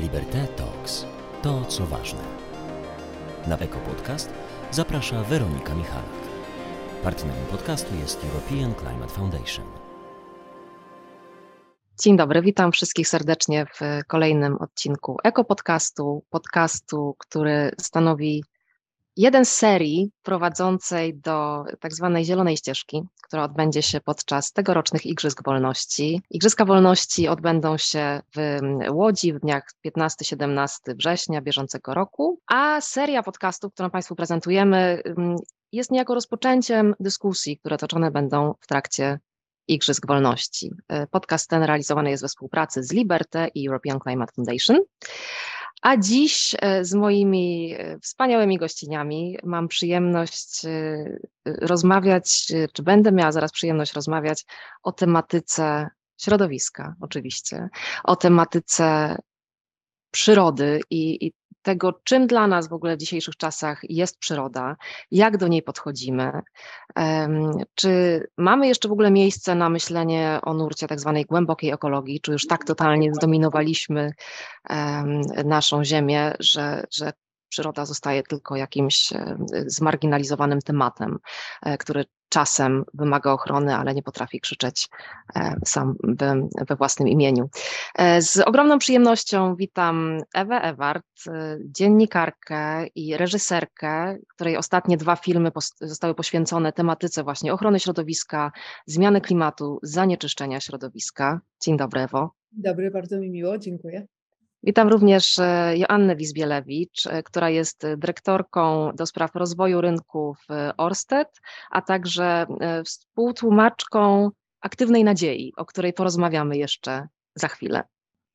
Liberté Talks. To, co ważne. Na Eko Podcast zaprasza Weronika Michalak. Partnerem podcastu jest European Climate Foundation. Dzień dobry, witam wszystkich serdecznie w kolejnym odcinku Eko Podcastu, podcastu, który stanowi jeden z serii prowadzącej do tak zwanej zielonej ścieżki, która odbędzie się podczas tegorocznych Igrzysk Wolności. Igrzyska Wolności odbędą się w Łodzi w dniach 15-17 września bieżącego roku, a seria podcastów, którą Państwu prezentujemy, mm, jest niejako rozpoczęciem dyskusji, które toczone będą w trakcie Igrzysk Wolności. Podcast ten realizowany jest we współpracy z Liberty i European Climate Foundation. A dziś e, z moimi e, wspaniałymi gościniami mam przyjemność e, rozmawiać, czy będę miała zaraz przyjemność rozmawiać o tematyce środowiska, oczywiście, o tematyce przyrody i, i tego, czym dla nas w ogóle w dzisiejszych czasach jest przyroda, jak do niej podchodzimy, czy mamy jeszcze w ogóle miejsce na myślenie o nurcie tak zwanej głębokiej ekologii, czy już tak totalnie zdominowaliśmy naszą ziemię, że, że przyroda zostaje tylko jakimś zmarginalizowanym tematem, e, który czasem wymaga ochrony, ale nie potrafi krzyczeć e, sam we własnym imieniu. E, z ogromną przyjemnością witam Ewę Ewart, e, dziennikarkę i reżyserkę, której ostatnie dwa filmy zostały poświęcone tematyce właśnie ochrony środowiska, zmiany klimatu, zanieczyszczenia środowiska. Dzień dobry, Ewo. Dobry, bardzo mi miło, dziękuję. Witam również e, Joannę Wizbielewicz, e, która jest dyrektorką do spraw rozwoju rynku w Orsted, a także e, współtłumaczką aktywnej nadziei, o której porozmawiamy jeszcze za chwilę.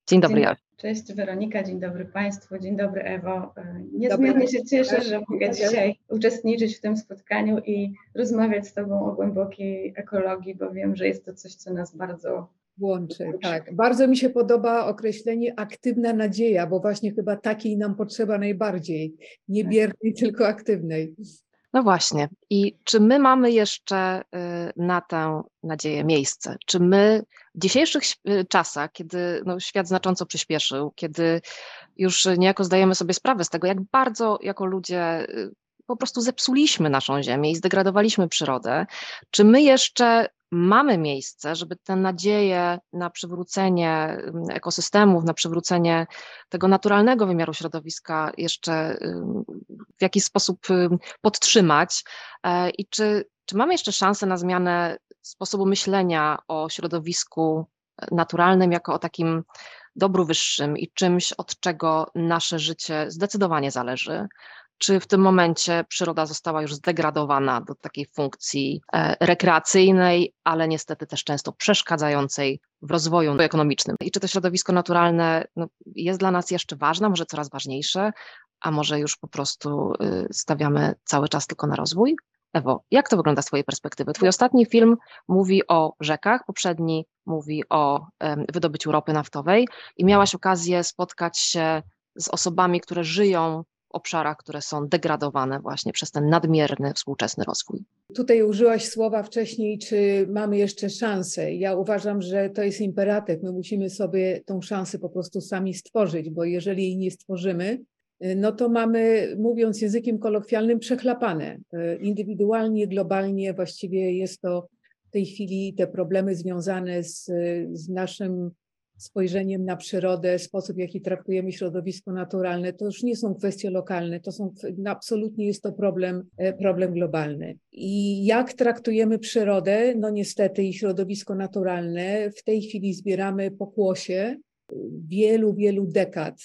Dzień dobry, Joanna. Cześć Weronika, dzień dobry Państwu, dzień dobry Ewo. Niezmiernie się cieszę, że mogę dzisiaj uczestniczyć w tym spotkaniu i rozmawiać z Tobą o głębokiej ekologii, bo wiem, że jest to coś, co nas bardzo Łączy, tak. Bardzo mi się podoba określenie aktywna nadzieja, bo właśnie chyba takiej nam potrzeba najbardziej. Nie tak. biernej, tylko aktywnej. No właśnie. I czy my mamy jeszcze y, na tę nadzieję miejsce? Czy my w dzisiejszych y, czasach, kiedy no, świat znacząco przyspieszył, kiedy już niejako zdajemy sobie sprawę z tego, jak bardzo jako ludzie y, po prostu zepsuliśmy naszą ziemię i zdegradowaliśmy przyrodę, czy my jeszcze mamy miejsce, żeby tę nadzieję na przywrócenie ekosystemów, na przywrócenie tego naturalnego wymiaru środowiska jeszcze w jakiś sposób podtrzymać? E, i czy, czy mamy jeszcze szansę na zmianę sposobu myślenia o środowisku naturalnym jako o takim dobru wyższym i czymś, od czego nasze życie zdecydowanie zależy, czy w tym momencie przyroda została już zdegradowana do takiej funkcji e, rekreacyjnej, ale niestety też często przeszkadzającej w rozwoju ekonomicznym. I czy to środowisko naturalne no, jest dla nas jeszcze ważne, może coraz ważniejsze, a może już po prostu y, stawiamy cały czas tylko na rozwój? Ewo, jak to wygląda z Twojej perspektywy? Twój ostatni film mówi o rzekach, poprzedni mówi o wydobyciu ropy naftowej i miałaś okazję spotkać się z osobami, które żyją obszarach, które są degradowane właśnie przez ten nadmierny współczesny rozwój. Tutaj użyłaś słowa wcześniej, czy mamy jeszcze szansę. Ja uważam, że to jest imperatyw. My musimy sobie tą szansę po prostu sami stworzyć, bo jeżeli jej nie stworzymy, no to mamy, mówiąc językiem kolokwialnym, przechlapane. Indywidualnie, globalnie właściwie jest to w tej chwili te problemy związane z, z naszym spojrzeniem na przyrodę, sposób, w jaki traktujemy środowisko naturalne, to już nie są kwestie lokalne, to są absolutnie jest to problem, e, problem globalny. I jak traktujemy przyrodę, no niestety i środowisko naturalne, w tej chwili zbieramy pokłosie wielu, wielu dekad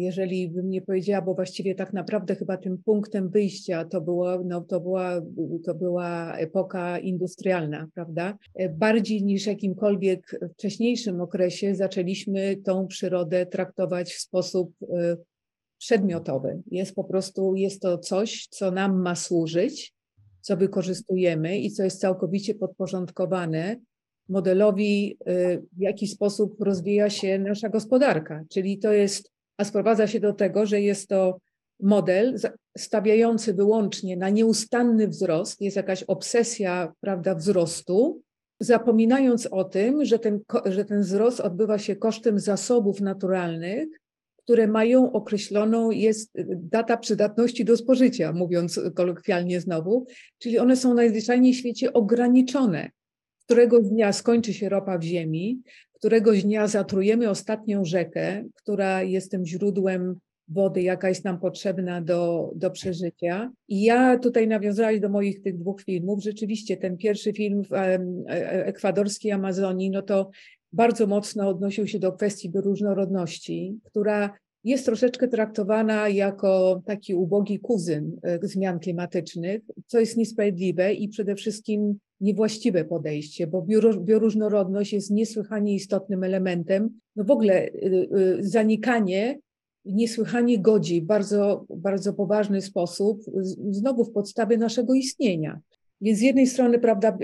jeżeli bym nie powiedziała, bo właściwie tak naprawdę chyba tym punktem wyjścia to, było, no, to, była, to była epoka industrialna, prawda? Bardziej niż jakimkolwiek wcześniejszym okresie zaczęliśmy tą przyrodę traktować w sposób y, przedmiotowy. Jest po prostu, jest to coś, co nam ma służyć, co wykorzystujemy i co jest całkowicie podporządkowane modelowi, y, w jaki sposób rozwija się nasza gospodarka. Czyli to jest a sprowadza się do tego, że jest to model stawiający wyłącznie na nieustanny wzrost, jest jakaś obsesja prawda, wzrostu, zapominając o tym, że ten, że ten wzrost odbywa się kosztem zasobów naturalnych, które mają określoną, jest data przydatności do spożycia, mówiąc kolokwialnie znowu, czyli one są najzwyczajniej w świecie ograniczone. Któregoś dnia skończy się ropa w ziemi, któregoś dnia zatrujemy ostatnią rzekę, która jest tym źródłem wody, jaka jest nam potrzebna do, do przeżycia. I ja tutaj nawiązałaś do moich tych dwóch filmów. Rzeczywiście ten pierwszy film w e, ekwadorskiej Amazonii, no to bardzo mocno odnosił się do kwestii różnorodności, która jest troszeczkę traktowana jako taki ubogi kuzyn e, zmian klimatycznych, co jest niesprawiedliwe i przede wszystkim niewłaściwe podejście, bo bioróżnorodność jest niesłychanie istotnym elementem. No w ogóle e, zanikanie niesłychanie godzi w bardzo, bardzo poważny sposób znowu w podstawie naszego istnienia. Więc z jednej strony, prawda,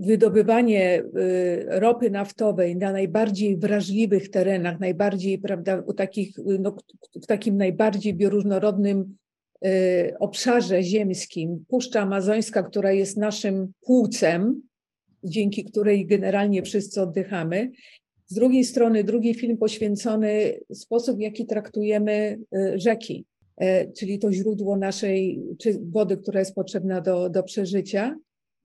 wydobywanie ropy naftowej na najbardziej wrażliwych terenach, najbardziej, prawda, u takich, no, w takim najbardziej bioróżnorodnym obszarze ziemskim, Puszcza Amazońska, która jest naszym płucem, dzięki której generalnie wszyscy oddychamy, z drugiej strony, drugi film poświęcony sposób, w jaki traktujemy y, rzeki, e, czyli to źródło naszej wody, która jest potrzebna do, do przeżycia.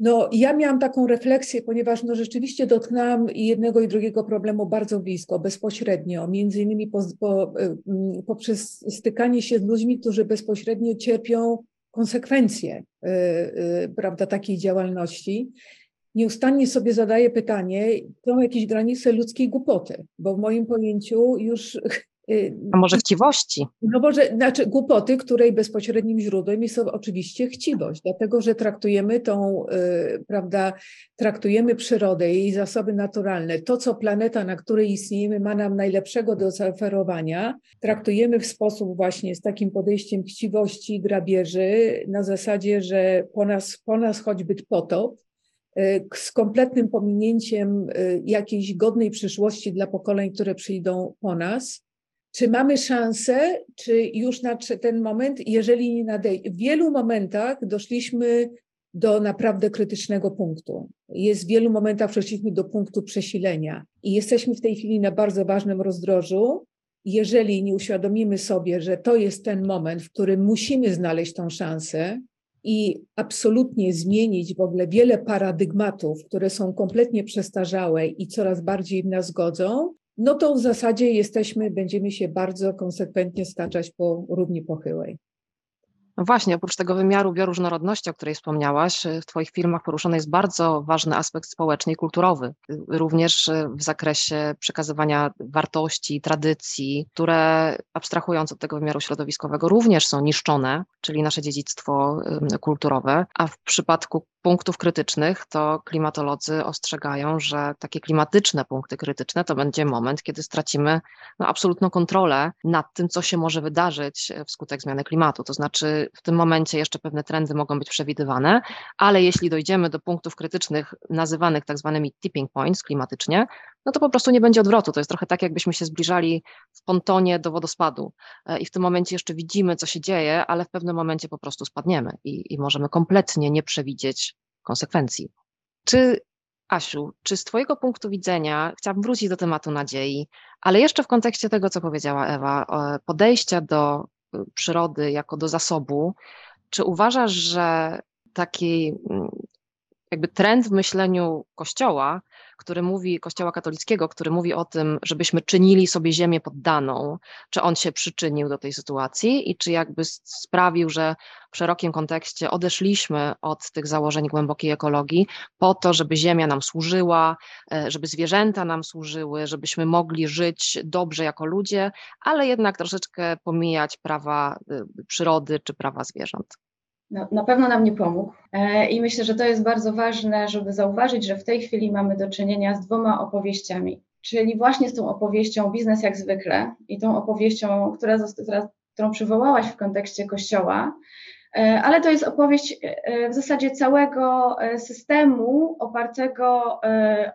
No, ja miałam taką refleksję, ponieważ no, rzeczywiście dotknęłam jednego i drugiego problemu bardzo blisko, bezpośrednio, między innymi po, po, y, mm, poprzez stykanie się z ludźmi, którzy bezpośrednio cierpią konsekwencje y, prawda, takiej działalności nieustannie sobie zadaję pytanie, są jakieś granice ludzkiej głupoty, bo w moim pojęciu już. Y, A może chciwości? No może, znaczy głupoty, której bezpośrednim źródłem jest oczywiście chciwość, dlatego że traktujemy tą, y, prawda, traktujemy przyrodę, jej zasoby naturalne, to co planeta, na której istniejemy, ma nam najlepszego do zaoferowania, traktujemy w sposób właśnie z takim podejściem chciwości, grabieży, na zasadzie, że po nas, po nas choćby potop, Y, z kompletnym pominięciem jakiejś godnej przyszłości dla pokoleń, które przyjdą po nas. Czy mamy szansę, czy już nadszedł ten moment, jeżeli nie nadejdzie? W wielu momentach doszliśmy do naprawdę krytycznego punktu. Jest w wielu momentach przeszliśmy do punktu przesilenia i jesteśmy w tej chwili na bardzo ważnym rozdrożu. Jeżeli nie uświadomimy sobie, że to jest ten moment, w którym musimy znaleźć tą szansę, i absolutnie zmienić w ogóle wiele paradygmatów, które są kompletnie przestarzałe i coraz bardziej w nas godzą, no to w zasadzie jesteśmy, będziemy się bardzo konsekwentnie staczać po równi pochyłej. No właśnie, oprócz tego wymiaru bioróżnorodności, o której wspomniałaś, w Twoich filmach poruszony jest bardzo ważny aspekt społeczny i kulturowy, również w zakresie przekazywania wartości, tradycji, które abstrahując od tego wymiaru środowiskowego również są niszczone, czyli nasze dziedzictwo kulturowe, a w przypadku punktów krytycznych, to klimatolodzy ostrzegają, że takie klimatyczne punkty krytyczne to będzie moment, kiedy stracimy no, absolutną kontrolę nad tym, co się może wydarzyć wskutek zmiany klimatu. To znaczy, w tym momencie jeszcze pewne trendy mogą być przewidywane, ale jeśli dojdziemy do punktów krytycznych nazywanych tak zwanymi tipping points klimatycznie, no to po prostu nie będzie odwrotu. To jest trochę tak, jakbyśmy się zbliżali w pontonie do wodospadu e, i w tym momencie jeszcze widzimy, co się dzieje, ale w pewnym momencie po prostu spadniemy i, i możemy kompletnie nie przewidzieć konsekwencji. Czy Asiu, czy z Twojego punktu widzenia, chciałabym wrócić do tematu nadziei, ale jeszcze w kontekście tego, co powiedziała Ewa, podejścia do przyrody jako do zasobu, czy uważasz, że taki mm, jakby trend w myśleniu Kościoła który mówi, Kościoła katolickiego, który mówi o tym, żebyśmy czynili sobie ziemię poddaną, czy on się przyczynił do tej sytuacji i czy jakby sprawił, że w szerokim kontekście odeszliśmy od tych założeń głębokiej ekologii po to, żeby ziemia nam służyła, e, żeby zwierzęta nam służyły, żebyśmy mogli żyć dobrze jako ludzie, ale jednak troszeczkę pomijać prawa y, przyrody czy prawa zwierząt no, na pewno nam nie pomógł. E, I myślę, że to jest bardzo ważne, żeby zauważyć, że w tej chwili mamy do czynienia z dwoma opowieściami. Czyli właśnie z tą opowieścią biznes jak zwykle i tą opowieścią, która, która, którą przywołałaś w kontekście kościoła, e, ale to jest opowieść e, w zasadzie całego systemu opartego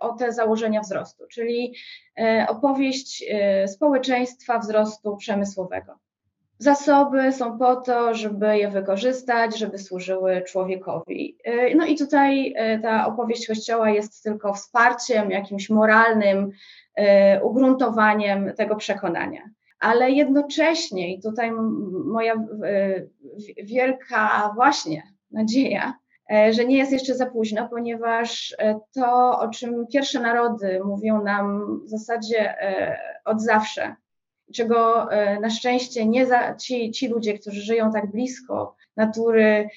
o te założenia wzrostu, czyli opowieść społeczeństwa wzrostu przemysłowego. Zasoby są po to, żeby je wykorzystać, żeby służyły człowiekowi. Y, no i tutaj y, ta opowieść Kościoła jest tylko wsparciem, jakimś moralnym y, ugruntowaniem tego przekonania. ale jednocześnie, i tutaj moja wielka właśnie nadzieja, że nie jest jeszcze za późno, ponieważ to, o czym pierwsze narody mówią nam w zasadzie od zawsze, czego na szczęście nie za, ci, ci ludzie, którzy żyją tak blisko natury,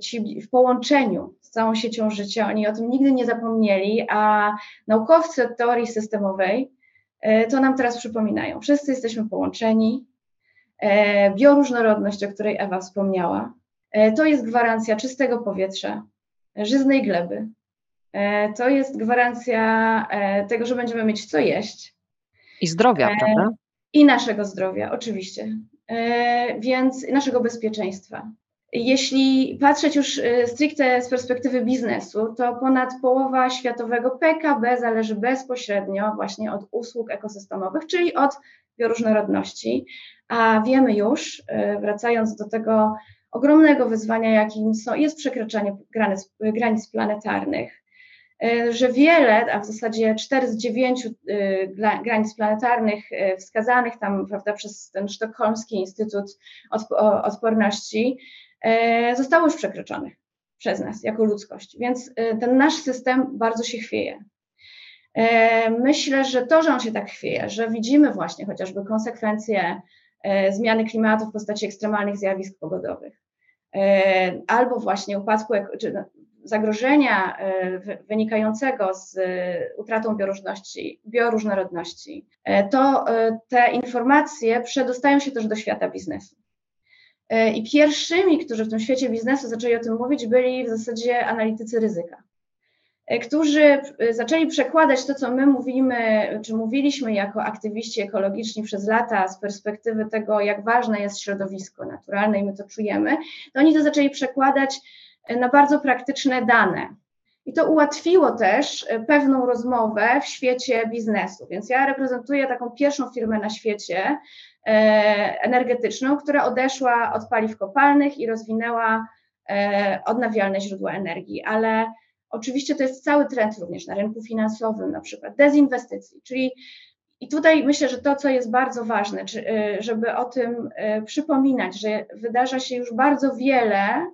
ci w połączeniu z całą siecią życia, oni o tym nigdy nie zapomnieli, a naukowcy od teorii systemowej to nam teraz przypominają. Wszyscy jesteśmy połączeni. Bioróżnorodność, o której Ewa wspomniała, E, to jest gwarancja czystego powietrza, żyznej gleby. E, to jest gwarancja e, tego, że będziemy mieć co jeść. I zdrowia, prawda? I naszego zdrowia, oczywiście. Więc naszego bezpieczeństwa. Jeśli patrzeć już stricte z perspektywy biznesu, to ponad połowa światowego PKB zależy bezpośrednio właśnie od usług ekosystemowych, czyli od bioróżnorodności. A wiemy już, wracając do tego ogromnego wyzwania, jakim są, jest przekraczanie granic, granic planetarnych, e, że wiele, a w zasadzie 4 z 9 e, granic planetarnych e, wskazanych tam prawda, przez ten Sztokholmski Instytut Odporności zostało już przekroczonych przez nas jako ludzkość. Więc ten nasz system bardzo się chwieje. Myślę, że to, że on się tak chwieje, że widzimy właśnie chociażby konsekwencje zmiany klimatu w postaci ekstremalnych zjawisk pogodowych, E, albo właśnie upadku, czy no, zagrożenia e, wynikającego z e, utratą bioróżności, bioróżnorodności, to te informacje przedostają się też do świata biznesu. I pierwszymi, którzy w tym świecie biznesu zaczęli o tym mówić, byli w zasadzie analitycy ryzyka. E, którzy e, zaczęli przekładać to, co my mówimy, czy mówiliśmy jako aktywiści ekologiczni przez lata z perspektywy tego, jak ważne jest środowisko naturalne i my to czujemy, to oni to zaczęli przekładać e, na bardzo praktyczne dane. I to ułatwiło też pewną rozmowę w świecie biznesu. Więc ja reprezentuję taką pierwszą firmę na świecie energetyczną, która odeszła od paliw kopalnych i rozwinęła odnawialne źródła energii, ale Oczywiście to jest cały trend również na rynku finansowym, na przykład dezinwestycji, czyli i tutaj myślę, że to, co jest bardzo ważne, y, żeby o tym y, przypominać, że wydarza się już bardzo wiele,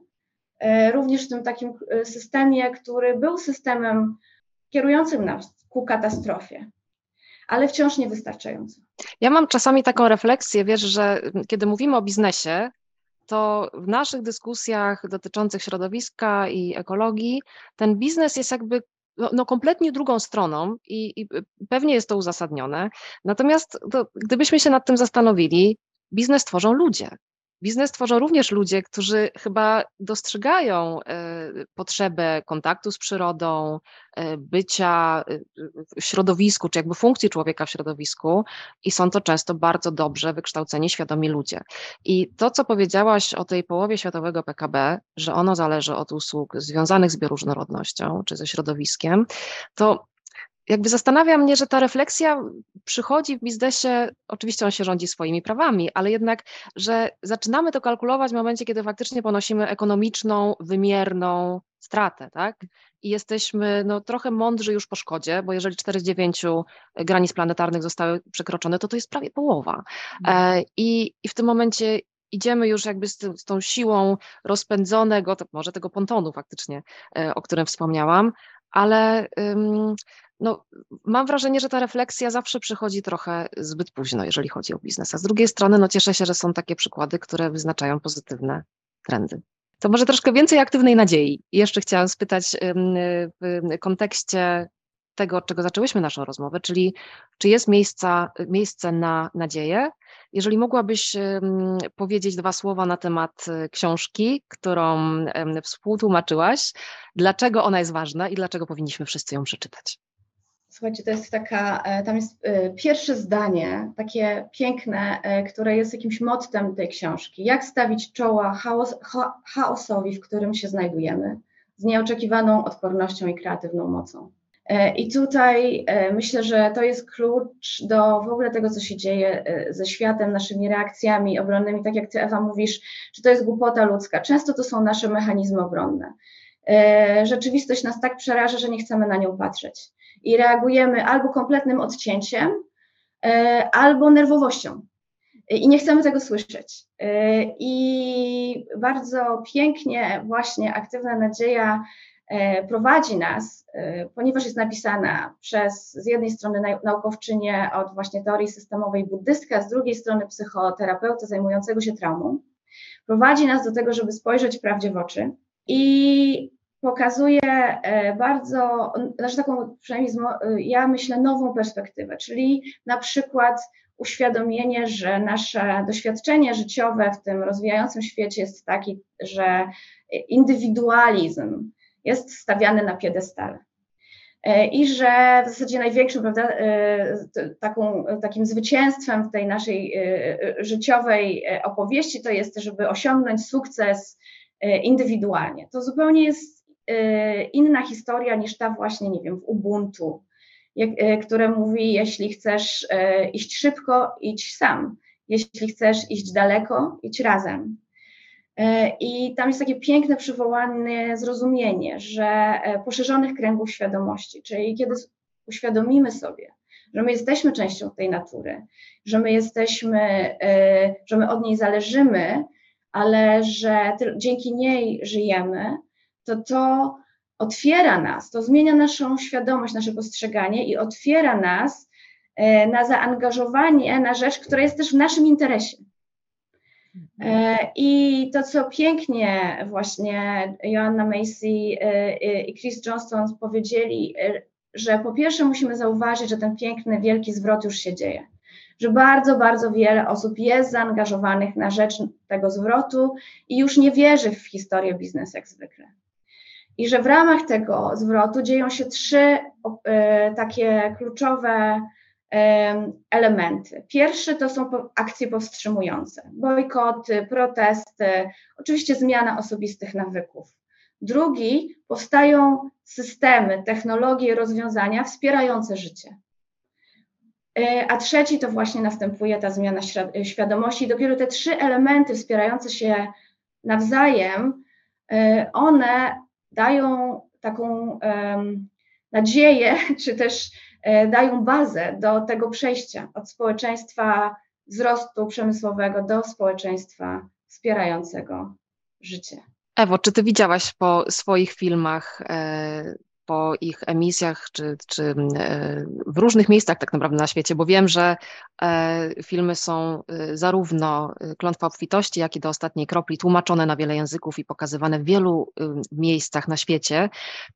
również w tym takim systemie, który był systemem kierującym nas ku katastrofie, ale wciąż niewystarczająco. Ja mam czasami taką refleksję, wiesz, że kiedy mówimy o biznesie, to w naszych dyskusjach dotyczących środowiska i ekologii ten biznes jest jakby no, no, kompletnie drugą stroną i, i, pewnie jest to uzasadnione. Natomiast to, gdybyśmy się nad tym zastanowili, biznes tworzą ludzie. Biznes tworzą również ludzie, którzy chyba dostrzegają e, potrzebę kontaktu z przyrodą, e, bycia e, w środowisku, czy jakby funkcji człowieka w środowisku, i są to często bardzo dobrze wykształceni, świadomi ludzie. I to, co powiedziałaś o tej połowie światowego PKB, że ono zależy od usług związanych z bioróżnorodnością czy ze środowiskiem, to jakby zastanawia mnie, że ta refleksja przychodzi w biznesie, oczywiście on się rządzi swoimi prawami, ale jednak, że zaczynamy to kalkulować w momencie, kiedy faktycznie ponosimy ekonomiczną, wymierną stratę, tak? I jesteśmy no, trochę mądrzy już po szkodzie, bo jeżeli 4 z 9 granic planetarnych zostały przekroczone, to to jest prawie połowa. Mhm. E, i, I w tym momencie idziemy już jakby z, z tą siłą rozpędzonego, to może tego pontonu faktycznie, e, o którym wspomniałam, ale no, mam wrażenie, że ta refleksja zawsze przychodzi trochę zbyt późno, jeżeli chodzi o biznes. A z drugiej strony, no, cieszę się, że są takie przykłady, które wyznaczają pozytywne trendy. To może troszkę więcej aktywnej nadziei. Jeszcze chciałam spytać w kontekście tego, od czego zaczęłyśmy naszą rozmowę, czyli czy jest miejsca, miejsce na nadzieję? Jeżeli mogłabyś powiedzieć dwa słowa na temat y, książki, którą współtłumaczyłaś, dlaczego ona jest ważna i dlaczego powinniśmy wszyscy ją przeczytać? Słuchajcie, to jest taka, e, tam jest e, pierwsze zdanie, takie piękne, e, które jest jakimś mottem tej książki. Jak stawić czoła chaos, chaosowi, w którym się znajdujemy, z nieoczekiwaną odpornością i kreatywną mocą. I tutaj myślę, że to jest klucz do w ogóle tego, co się dzieje ze światem, naszymi reakcjami obronnymi. Tak jak ty, Ewa, mówisz, że to jest głupota ludzka. Często to są nasze mechanizmy obronne. Rzeczywistość nas tak przeraża, że nie chcemy na nią patrzeć i reagujemy albo kompletnym odcięciem, albo nerwowością. I nie chcemy tego słyszeć. I bardzo pięknie właśnie aktywna nadzieja E, prowadzi nas, e, ponieważ jest napisana przez z jednej strony naukowczynię od właśnie teorii systemowej buddystka, z drugiej strony psychoterapeuta zajmującego się traumą, prowadzi nas do tego, żeby spojrzeć prawdzie w oczy i pokazuje e, bardzo, znaczy taką przynajmniej ja myślę nową perspektywę, czyli na przykład uświadomienie, że nasze doświadczenie życiowe w tym rozwijającym świecie jest taki, że indywidualizm, jest stawiany na piedestale. E, I że w zasadzie największym prawda, e, taką, takim zwycięstwem w tej naszej e, życiowej opowieści to jest, żeby osiągnąć sukces indywidualnie. To zupełnie jest inna historia niż ta właśnie, nie wiem, w Ubuntu, które mówi, jeśli chcesz iść szybko, idź sam. Jeśli chcesz iść daleko, idź razem. I tam jest takie piękne przywołane zrozumienie, że poszerzonych kręgów świadomości, czyli kiedy uświadomimy sobie, że my jesteśmy częścią tej natury, że my jesteśmy, że my od niej zależymy, ale że dzięki niej żyjemy, to to otwiera nas, to zmienia naszą świadomość, nasze postrzeganie i otwiera nas na zaangażowanie na rzecz, która jest też w naszym interesie. E, I to, co pięknie właśnie Joanna Macy e, e, i Chris Johnston powiedzieli, że po pierwsze musimy zauważyć, że ten piękny, wielki zwrot już się dzieje. Że bardzo, bardzo wiele osób jest zaangażowanych na rzecz tego zwrotu i już nie wierzy w historię biznesu jak zwykle. I że w ramach tego zwrotu dzieją się trzy takie kluczowe elementy. Pierwszy to są akcje powstrzymujące, bojkoty, protesty, oczywiście zmiana osobistych nawyków. Drugi, powstają systemy, technologie, rozwiązania wspierające życie. E, a trzeci to właśnie następuje ta zmiana świadomości. I dopiero te trzy elementy wspierające się nawzajem, e, one dają taką nadzieję, czy też E, dają bazę do tego przejścia od społeczeństwa wzrostu przemysłowego do społeczeństwa wspierającego życie. Ewo, czy ty widziałaś po swoich filmach e, po ich emisjach, czy, czy e, w różnych miejscach tak naprawdę na świecie, bo wiem, że e, filmy są e, zarówno Klątwa obfitości, jak i do ostatniej kropli tłumaczone na wiele języków i pokazywane w wielu miejscach na świecie.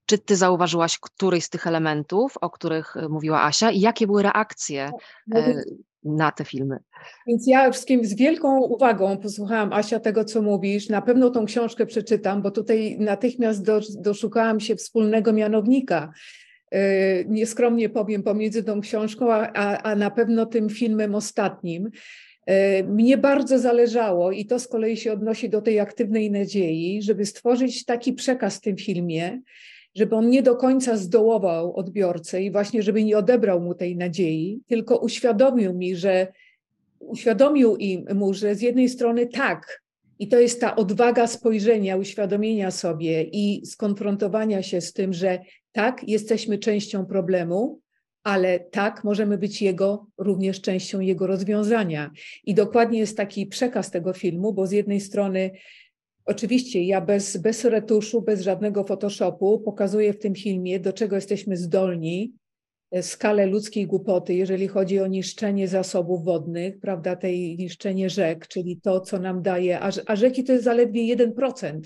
Czy ty zauważyłaś któryś z tych elementów, o których mówiła Asia i jakie były reakcje no, na te filmy. Więc ja wszystkim z wielką uwagą posłuchałam Asia tego, co mówisz. Na pewno tą książkę przeczytam, bo tutaj natychmiast do, doszukałam się wspólnego mianownika. Yy, nieskromnie powiem pomiędzy tą książką, a, a na pewno tym filmem ostatnim. Yy, mnie bardzo zależało, i to z kolei się odnosi do tej aktywnej nadziei, żeby stworzyć taki przekaz w tym filmie, żeby on nie do końca zdołował odbiorcę i właśnie, żeby nie odebrał mu tej nadziei, tylko uświadomił mi, że uświadomił im, mu, że z jednej strony tak, i to jest ta odwaga spojrzenia, uświadomienia sobie i skonfrontowania się z tym, że tak, jesteśmy częścią problemu, ale tak, możemy być jego, również częścią jego rozwiązania. I dokładnie jest taki przekaz tego filmu, bo z jednej strony Oczywiście ja bez, bez retuszu, bez żadnego Photoshopu pokazuję w tym filmie, do czego jesteśmy zdolni, e, skalę ludzkiej głupoty, jeżeli chodzi o niszczenie zasobów wodnych, prawda, tej niszczenie rzek, czyli to, co nam daje, a, a rzeki to jest zaledwie 1%.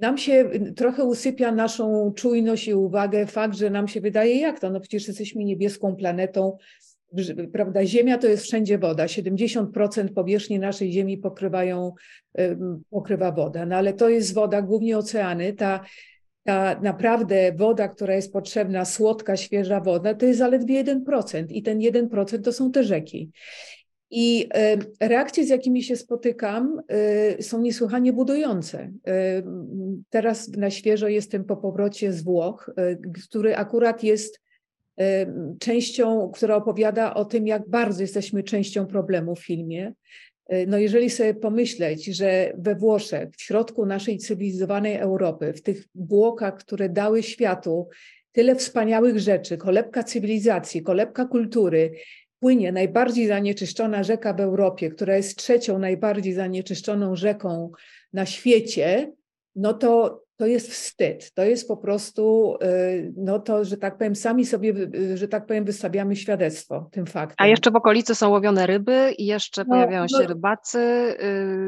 Nam się trochę usypia naszą czujność i uwagę fakt, że nam się wydaje, jak to, no przecież jesteśmy niebieską planetą, prawda, Ziemia to jest wszędzie woda. 70% powierzchni naszej Ziemi pokrywają, pokrywa woda, no ale to jest woda, głównie oceany. Ta, ta naprawdę woda, która jest potrzebna, słodka, świeża woda, to jest zaledwie 1%. I ten 1% to są te rzeki. I reakcje, z jakimi się spotykam, y, są niesłychanie budujące. Teraz na świeżo jestem po powrocie z Włoch, y, który akurat jest częścią, która opowiada o tym, jak bardzo jesteśmy częścią problemu w filmie. E, no jeżeli sobie pomyśleć, że we Włoszech, w środku naszej cywilizowanej Europy, w tych błokach, które dały światu tyle wspaniałych rzeczy, kolebka cywilizacji, kolebka kultury, płynie najbardziej zanieczyszczona rzeka w Europie, która jest trzecią najbardziej zanieczyszczoną rzeką na świecie, no to to jest wstyd. To jest po prostu, y, no to, że tak powiem, sami sobie, y, że tak powiem, wystawiamy świadectwo tym faktem. A jeszcze w okolicy są łowione ryby i jeszcze no, pojawiają się no, rybacy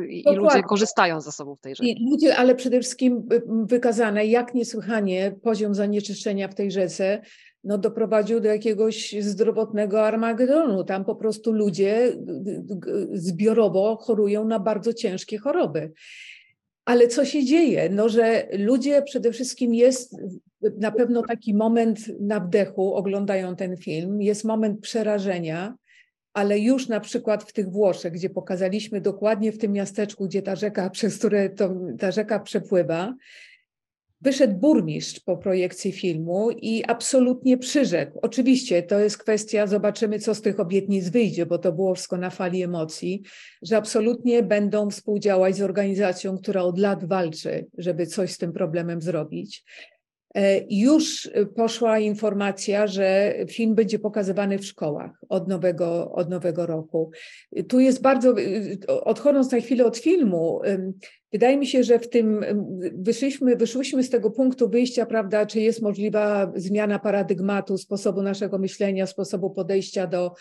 yy, i ludzie korzystają ze sobą w tej rzece. I ludzie, ale przede wszystkim y, wykazane, jak niesłychanie poziom zanieczyszczenia w tej rzece no, doprowadził do jakiegoś zdrowotnego armagedonu. Tam po prostu ludzie zbiorowo chorują na bardzo ciężkie choroby. Ale co się dzieje? No, że ludzie przede wszystkim jest na pewno taki moment na wdechu, oglądają ten film, jest moment przerażenia, ale już na przykład w tych Włoszech, gdzie pokazaliśmy dokładnie w tym miasteczku, gdzie ta rzeka, przez które to, ta rzeka przepływa, Wyszedł burmistrz po projekcji filmu i absolutnie przyrzekł. Oczywiście to jest kwestia, zobaczymy, co z tych obietnic wyjdzie, bo to było wszystko na fali emocji, że absolutnie będą współdziałać z organizacją, która od lat walczy, żeby coś z tym problemem zrobić. E, już poszła informacja, że film będzie pokazywany w szkołach od nowego, od nowego roku. Tu jest bardzo, odchodząc na chwilę od filmu, wydaje mi się, że w tym wyszliśmy, wyszłyśmy z tego punktu wyjścia, prawda, czy jest możliwa zmiana paradygmatu, sposobu naszego myślenia, sposobu podejścia do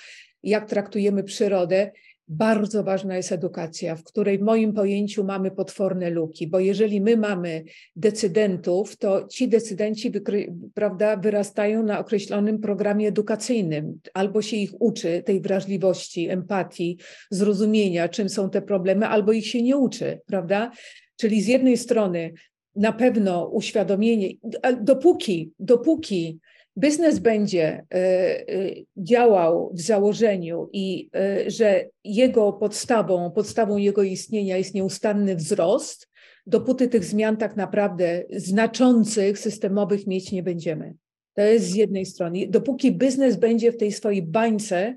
jak traktujemy przyrodę bardzo ważna jest edukacja, w której w moim pojęciu mamy potworne luki, bo jeżeli my mamy decydentów, to ci decydenci prawda, wyrastają na określonym programie edukacyjnym, albo się ich uczy tej wrażliwości, empatii, zrozumienia, czym są te problemy, albo ich się nie uczy, prawda? Czyli z jednej strony na pewno uświadomienie, dopóki, dopóki biznes będzie e, e, działał w założeniu i e, że jego podstawą, podstawą jego istnienia jest nieustanny wzrost, dopóty tych zmian tak naprawdę znaczących, systemowych mieć nie będziemy. To jest z jednej strony. Dopóki biznes będzie w tej swojej bańce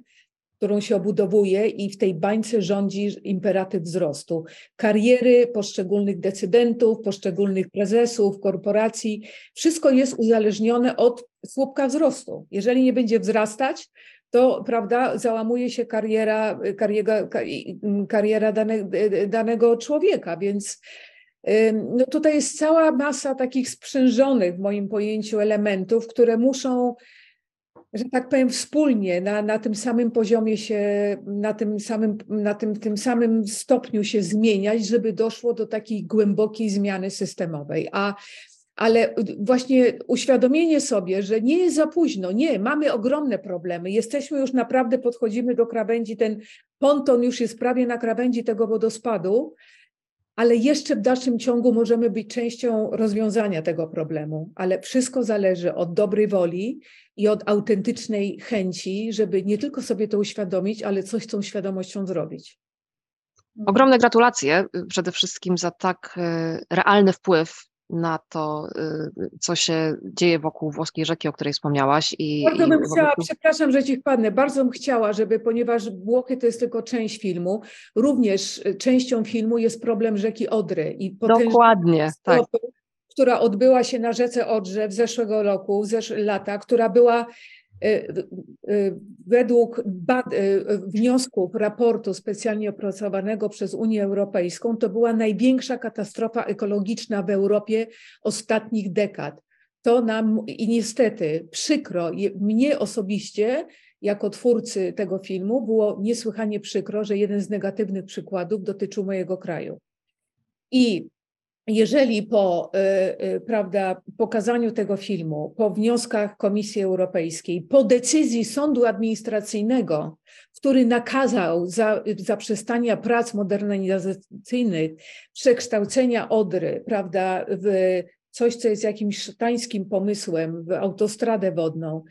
którą się obudowuje i w tej bańce rządzi imperatyw wzrostu. Kariery poszczególnych decydentów, poszczególnych prezesów, korporacji, wszystko jest uzależnione od słupka wzrostu. Jeżeli nie będzie wzrastać, to prawda, załamuje się kariera, kariera, kariera dane, danego człowieka, więc no tutaj jest cała masa takich sprzężonych w moim pojęciu elementów, które muszą że tak powiem, wspólnie na, na tym samym poziomie się, na tym samym, na tym, tym samym stopniu się zmieniać, żeby doszło do takiej głębokiej zmiany systemowej. A ale właśnie uświadomienie sobie, że nie jest za późno, nie, mamy ogromne problemy, jesteśmy już naprawdę, podchodzimy do krawędzi, ten ponton już jest prawie na krawędzi tego wodospadu, ale jeszcze w dalszym ciągu możemy być częścią rozwiązania tego problemu, ale wszystko zależy od dobrej woli i od autentycznej chęci, żeby nie tylko sobie to uświadomić, ale coś z tą świadomością zrobić. Ogromne gratulacje y, przede wszystkim za tak y, realny wpływ na to, y, co się dzieje wokół włoskiej rzeki, o której wspomniałaś. I, bardzo bym i chciała, przepraszam, że ci wpadnę, bardzo bym chciała, żeby, ponieważ Włochy to jest tylko część filmu, również częścią filmu jest problem rzeki Odry. I Dokładnie, tak która odbyła się na rzece Odrze w zeszłego roku, w zeszłego lata, która była według e, wniosków raportu specjalnie opracowanego przez Unię Europejską, to była największa katastrofa ekologiczna w Europie ostatnich dekad. To nam i niestety przykro, mnie osobiście, jako twórcy tego filmu, było niesłychanie przykro, że jeden z negatywnych przykładów dotyczył mojego kraju. I jeżeli po y, y, prawda, pokazaniu tego filmu, po wnioskach Komisji Europejskiej, po decyzji sądu administracyjnego, który nakazał za, zaprzestania prac modernizacyjnych, przekształcenia Odry prawda, w coś, co jest jakimś szatańskim pomysłem, w autostradę wodną,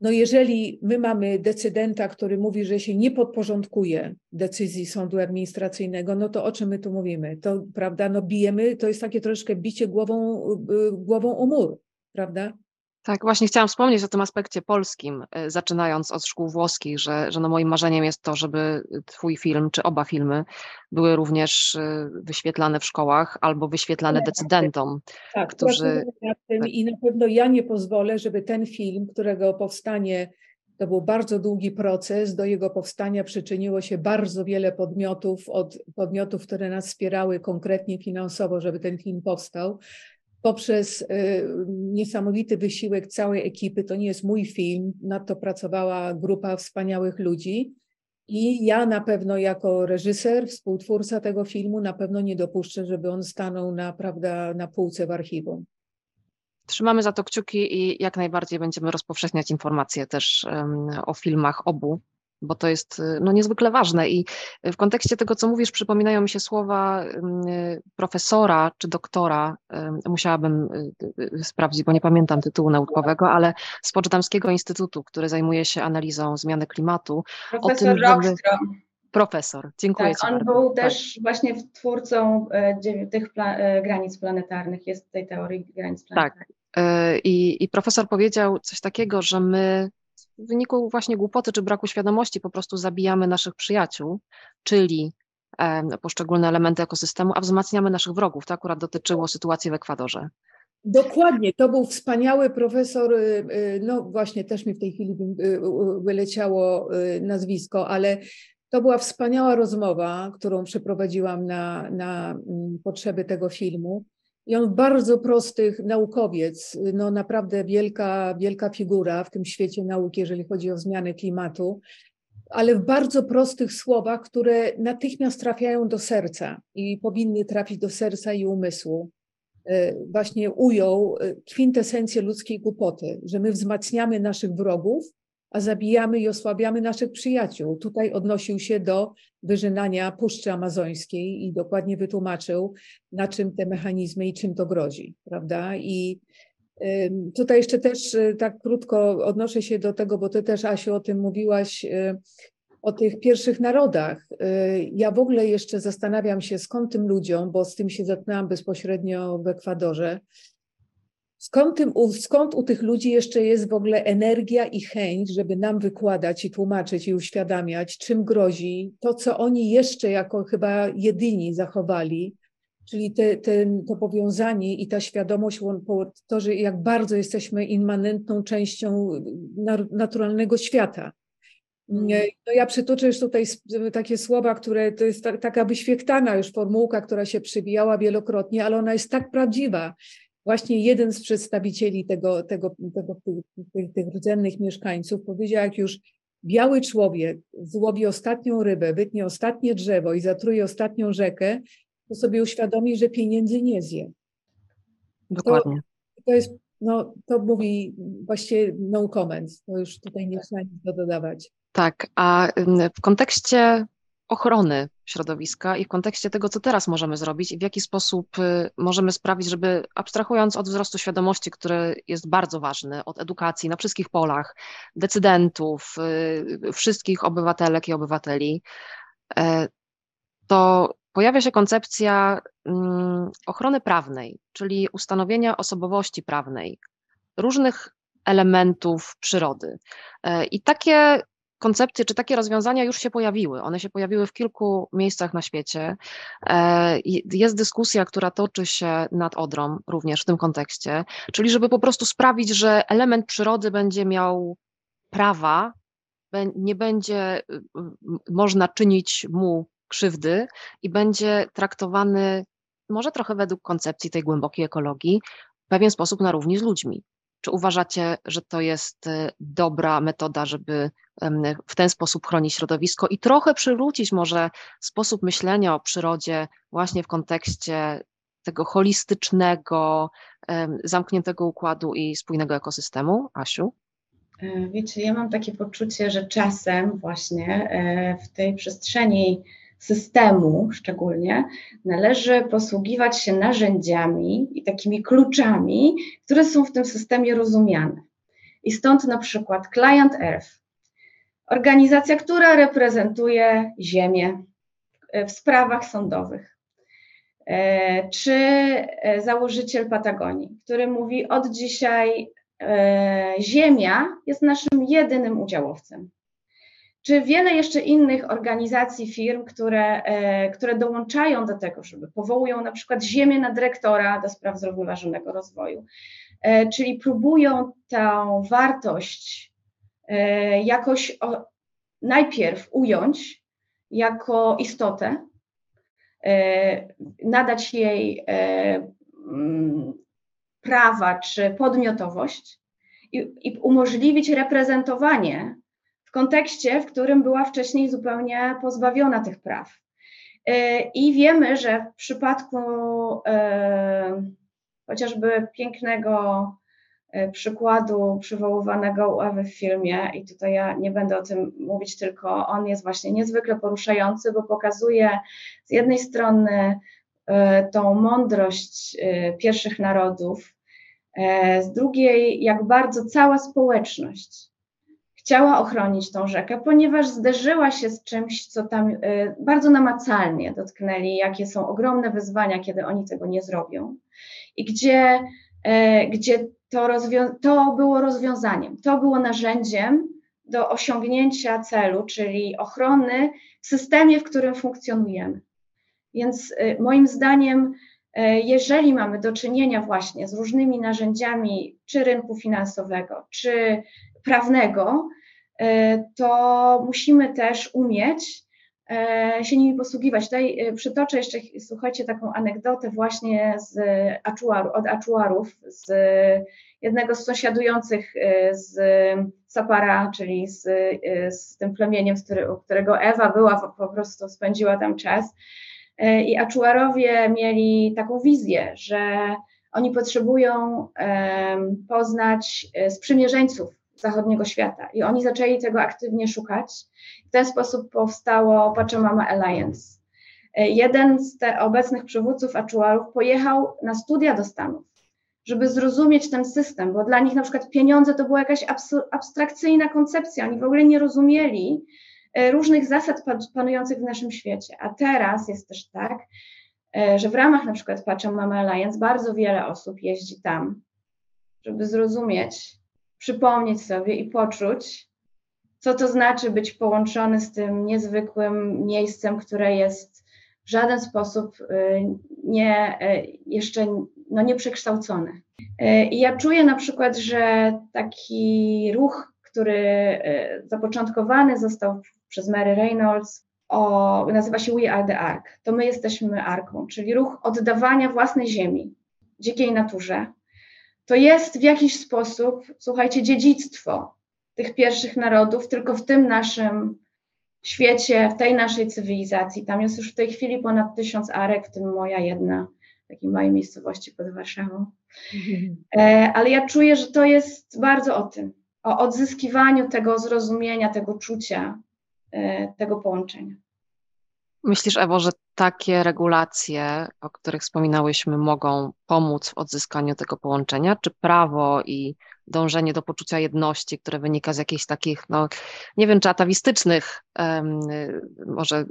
no jeżeli my mamy decydenta, który mówi, że się nie podporządkuje decyzji sądu administracyjnego, no to o czym my tu mówimy? To, prawda, no bijemy, to jest takie troszkę bicie głową, y, głową o mur, prawda? Tak, właśnie chciałam wspomnieć o tym aspekcie polskim, e, zaczynając od szkół włoskich, że, że no moim marzeniem jest to, żeby Twój film, czy oba filmy były również e, wyświetlane w szkołach albo wyświetlane decydentom, tak, którzy... Nad tym tak. I na pewno ja nie pozwolę, żeby ten film, którego powstanie To był bardzo długi proces. Do jego powstania przyczyniło się bardzo wiele podmiotów, od podmiotów, które nas wspierały konkretnie finansowo, żeby ten film powstał. Poprzez y, niesamowity wysiłek całej ekipy, to nie jest mój film, nad to pracowała grupa wspaniałych ludzi. I ja na pewno jako reżyser, współtwórca tego filmu, na pewno nie dopuszczę, żeby on stanął na, prawda, na półce w archiwum. Trzymamy za to kciuki i jak najbardziej będziemy rozpowszechniać informacje też o filmach obu, bo to jest y, no, niezwykle ważne. I w kontekście tego, co mówisz, przypominają mi się słowa profesora czy doktora, musiałabym y, y, sprawdzić, bo nie pamiętam tytułu naukowego, ale z Poczdamskiego Instytutu, który zajmuje się analizą zmiany klimatu. Profesor o tym, żeby... Profesor, dziękuję tak, on bardzo. był tak. też właśnie twórcą e, tych pla e, granic planetarnych, jest tej teorii granic tak. planetarnych. Tak. I, I profesor powiedział coś takiego, że my w wyniku właśnie głupoty czy braku świadomości po prostu zabijamy naszych przyjaciół, czyli poszczególne elementy ekosystemu, a wzmacniamy naszych wrogów. To akurat dotyczyło sytuacji w Ekwadorze. Dokładnie, to był wspaniały profesor, y, y, no właśnie też mi w tej chwili y, wyleciało nazwisko, ale to była wspaniała rozmowa, którą przeprowadziłam na, na mm, potrzeby tego filmu. I on bardzo prostych, naukowiec, no naprawdę wielka, wielka figura w tym świecie nauki, jeżeli chodzi o zmianę klimatu, ale w bardzo prostych słowach, które natychmiast trafiają do serca i powinny trafić do serca i umysłu. E, właśnie ujął e, kwintesencję ludzkiej głupoty, że my wzmacniamy naszych wrogów, a zabijamy i osłabiamy naszych przyjaciół. Tutaj odnosił się do wyżynania Puszczy Amazońskiej i dokładnie wytłumaczył, na czym te mechanizmy i czym to grozi, prawda? I tutaj jeszcze też y, tak krótko odnoszę się do tego, bo ty też, Asiu, o tym mówiłaś, y, o tych pierwszych narodach. Y, ja w ogóle jeszcze zastanawiam się, skąd tym ludziom, bo z tym się zetknęłam bezpośrednio w Ekwadorze, Skąd, tym, skąd u tych ludzi jeszcze jest w ogóle energia i chęć, żeby nam wykładać i tłumaczyć i uświadamiać, czym grozi to, co oni jeszcze jako chyba jedyni zachowali, czyli te, te, to powiązanie i ta świadomość, to, że jak bardzo jesteśmy immanentną częścią naturalnego świata. Mm. No ja przytoczę już tutaj takie słowa, które to jest taka wyświetlana już formułka, która się przybijała wielokrotnie, ale ona jest tak prawdziwa właśnie jeden z przedstawicieli tego, tego, tego, tych, tych rdzennych mieszkańców powiedział, jak już biały człowiek złowi ostatnią rybę, wytnie ostatnie drzewo i zatruje ostatnią rzekę, to sobie uświadomi, że pieniędzy nie zje. Dokładnie. To, to jest, no, to mówi właściwie no comments, to już tutaj nie trzeba nic dodawać. Tak, a w kontekście ochrony środowiska i w kontekście tego, co teraz możemy zrobić i w jaki sposób y, możemy sprawić, żeby abstrahując od wzrostu świadomości, który jest bardzo ważny, od edukacji na wszystkich polach, decydentów, y, wszystkich obywatelek i obywateli, e, to pojawia się koncepcja mm, ochrony prawnej, czyli ustanowienia osobowości prawnej różnych elementów przyrody. E, I takie koncepcje czy takie rozwiązania już się pojawiły. One się pojawiły w kilku miejscach na świecie. E, jest dyskusja, która toczy się nad Odrą również w tym kontekście, czyli żeby po prostu sprawić, że element przyrody będzie miał prawa, nie będzie y, można czynić mu krzywdy i będzie traktowany może trochę według koncepcji tej głębokiej ekologii w pewien sposób na równi z ludźmi. Czy uważacie, że to jest y, dobra metoda, żeby w ten sposób chronić środowisko i trochę przywrócić może sposób myślenia o przyrodzie właśnie w kontekście tego holistycznego, zamkniętego układu i spójnego ekosystemu? Asiu? E, wiecie, ja mam takie poczucie, że czasem właśnie e, w tej przestrzeni systemu szczególnie, należy posługiwać się narzędziami i takimi kluczami, które są w tym systemie rozumiane. I stąd na przykład Client Earth, organizacja, która reprezentuje Ziemię w sprawach sądowych. E, czy e, założyciel Patagonii, który mówi: Od dzisiaj e, Ziemia jest naszym jedynym udziałowcem czy wiele jeszcze innych organizacji, firm, które, e, które dołączają do tego, żeby powołują na przykład ziemię na dyrektora do spraw zrównoważonego rozwoju, e, czyli próbują tę wartość jakoś najpierw ująć jako istotę, nadać jej mm, prawa czy podmiotowość i, i umożliwić reprezentowanie w kontekście, w którym była wcześniej zupełnie pozbawiona tych praw. E, I wiemy, że w przypadku e, chociażby pięknego e, przykładu przywoływanego u Ewy w filmie, i tutaj ja nie będę o tym mówić, tylko on jest właśnie niezwykle poruszający, bo pokazuje z jednej strony tą mądrość pierwszych narodów, z drugiej, jak bardzo cała społeczność chciała ochronić tą rzekę, ponieważ zderzyła się z czymś, co tam y, bardzo namacalnie dotknęli, jakie są ogromne wyzwania, kiedy oni tego nie zrobią. I gdzie, y, gdzie to, to było rozwiązaniem, to było narzędziem do osiągnięcia celu, czyli ochrony w systemie, w którym funkcjonujemy. Więc y, moim zdaniem, jeżeli mamy do czynienia właśnie z różnymi narzędziami, czy rynku finansowego, czy prawnego, to musimy też umieć e, się nimi posługiwać. Tutaj e, przytoczę jeszcze, słuchajcie, taką anegdotę właśnie z aczuaru, od aczuarów, z jednego z sąsiadujących z Sapara, czyli z, z tym plemieniem, który, u którego Ewa była, po prostu spędziła tam czas. I aczuarowie mieli taką wizję, że oni potrzebują poznać sprzymierzeńców zachodniego świata. I oni zaczęli tego aktywnie szukać. W ten sposób powstało Pachamama Alliance. E, jeden z te obecnych przywódców Aczuarów pojechał na studia do Stanów, żeby zrozumieć ten system, bo dla nich na przykład pieniądze to była jakaś abstrakcyjna koncepcja. Oni w ogóle nie rozumieli e, różnych zasad panujących w naszym świecie. A teraz jest też tak, e, że w ramach na przykład Pachamama Alliance bardzo wiele osób jeździ tam, żeby zrozumieć, przypomnieć sobie i poczuć, co to znaczy być połączony z tym niezwykłym miejscem, które jest w żaden sposób y, nie, y, jeszcze no, nieprzekształcone. Y, I ja czuję na przykład, że taki ruch, który zapoczątkowany został przez Mary Reynolds, o, nazywa się We Are the Ark. To my jesteśmy arką, czyli ruch oddawania własnej ziemi dzikiej naturze, to jest w jakiś sposób, słuchajcie, dziedzictwo tych pierwszych narodów, tylko w tym naszym świecie, w tej naszej cywilizacji. Tam jest już w tej chwili ponad tysiąc arek, w tym moja jedna, w takiej małej miejscowości pod Warszawą. E, ale ja czuję, że to jest bardzo o tym, o odzyskiwaniu tego zrozumienia, tego czucia, e, tego połączenia. Myślisz, Ewo, że takie regulacje, o których wspominałyśmy, mogą pomóc w odzyskaniu tego połączenia? Czy prawo i dążenie do poczucia jedności, które wynika z jakichś takich, no nie wiem, czy atawistycznych um, może